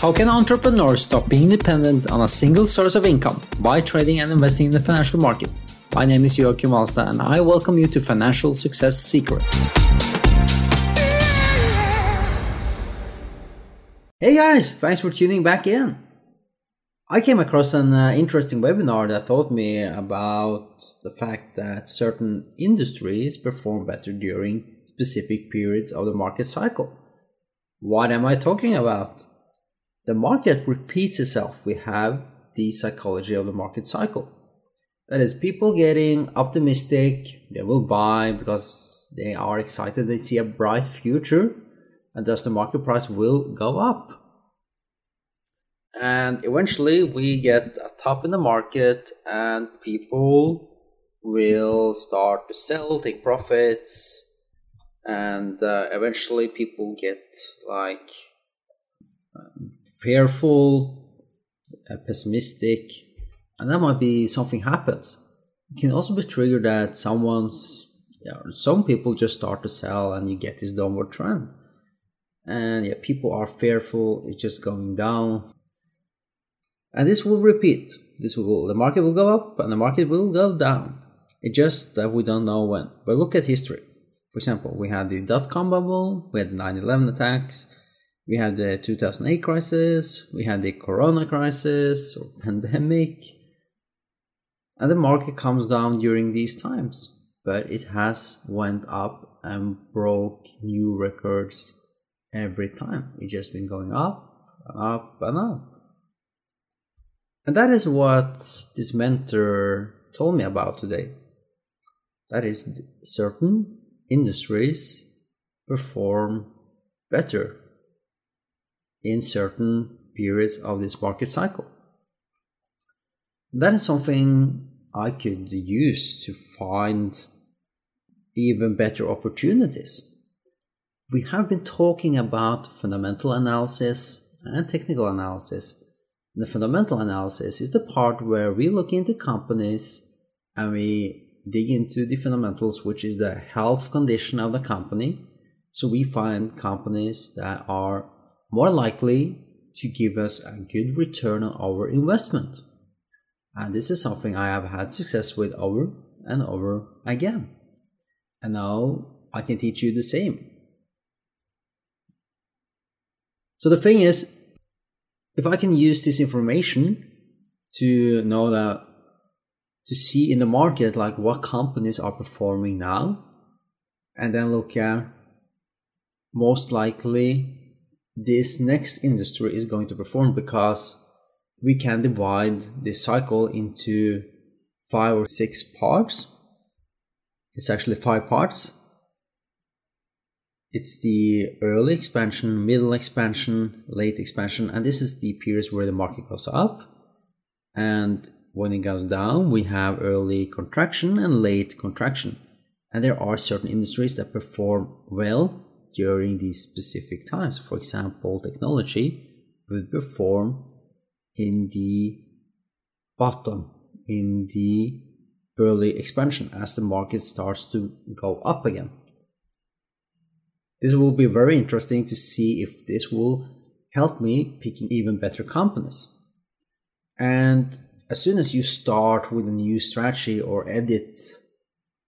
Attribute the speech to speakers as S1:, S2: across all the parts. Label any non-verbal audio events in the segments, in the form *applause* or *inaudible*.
S1: How can entrepreneurs stop being dependent on a single source of income by trading and investing in the financial market? My name is Joachim Alstad and I welcome you to Financial Success Secrets. Hey guys, thanks for tuning back in. I came across an uh, interesting webinar that taught me about the fact that certain industries perform better during specific periods of the market cycle. What am I talking about? the market repeats itself. We have the psychology of the market cycle. That is, people getting optimistic, they will buy because they are excited, they see a bright future, and thus the market price will go up. And eventually, we get a top in the market, and people will start to sell, take profits, and uh, eventually, people get like fearful, uh, pessimistic, and that might be something happens. It can also be triggered that someone's, yeah, some people just start to sell and you get this downward trend. And yeah, people are fearful, it's just going down. And this will repeat. This will the market will go up and the market will go down. It's just that we don't know when. But look at history. For example, we had the dot com bubble, we had 9 11 attacks, we had the 2008 crisis, we had the corona crisis or *laughs* pandemic, and the market comes down during these times, but it has went up and broke new records every time. It's just been going up, and up, and up. And that is what this mentor told me about today. That is, certain industries perform better in certain periods of this market cycle. That is something I could use to find even better opportunities. We have been talking about fundamental analysis and technical analysis. The fundamental analysis is the part where we look into companies and we dig into the fundamentals, which is the health condition of the company. So we find companies that are more likely to give us a good return on our investment. And this is something I have had success with over and over again. And now I can teach you the same. So the thing is, if I can use this information to know that, to see in the market like what companies are performing now, and then look at most likely this next industry is going to perform because we can divide this cycle into five or six parts. It's actually five parts. It's the early expansion, middle expansion, late expansion, and this is the periods where the market goes up. And when it goes down, we have early contraction and late contraction. And there are certain industries that perform well during these specific times. For example, technology will perform in the bottom, in the early expansion as the market starts to go up again. This will be very interesting to see if this will help me picking even better companies. And as soon as you start with a new strategy or edit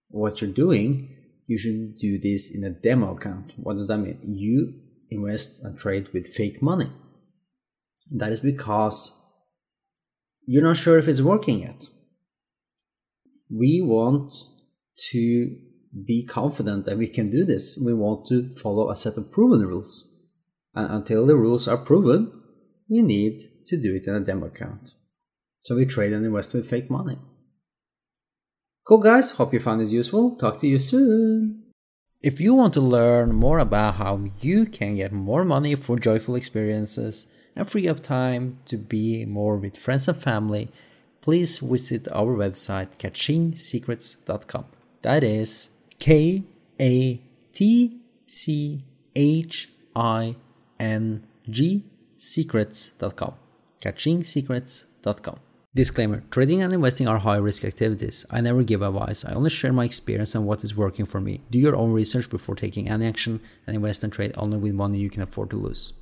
S1: what you're doing, you should do this in a demo account. What does that mean? You invest and trade with fake money. That is because you're not sure if it's working yet. We want to be confident that we can do this. We want to follow a set of proven rules. And until the rules are proven, we need to do it in a demo account. So we trade and invest with fake money. Cool, guys. Hope you found this useful. Talk to you soon. If you want to learn more about how you can get more money for joyful experiences and free up time to be more with friends and family, please visit our website katchingsecrets.com. That is K A T C H I N G secrets.com. katchingsecrets.com.
S2: Disclaimer Trading and investing are high risk activities. I never give advice. I only share my experience and what is working for me. Do your own research before taking any action and invest and trade only with money you can afford to lose.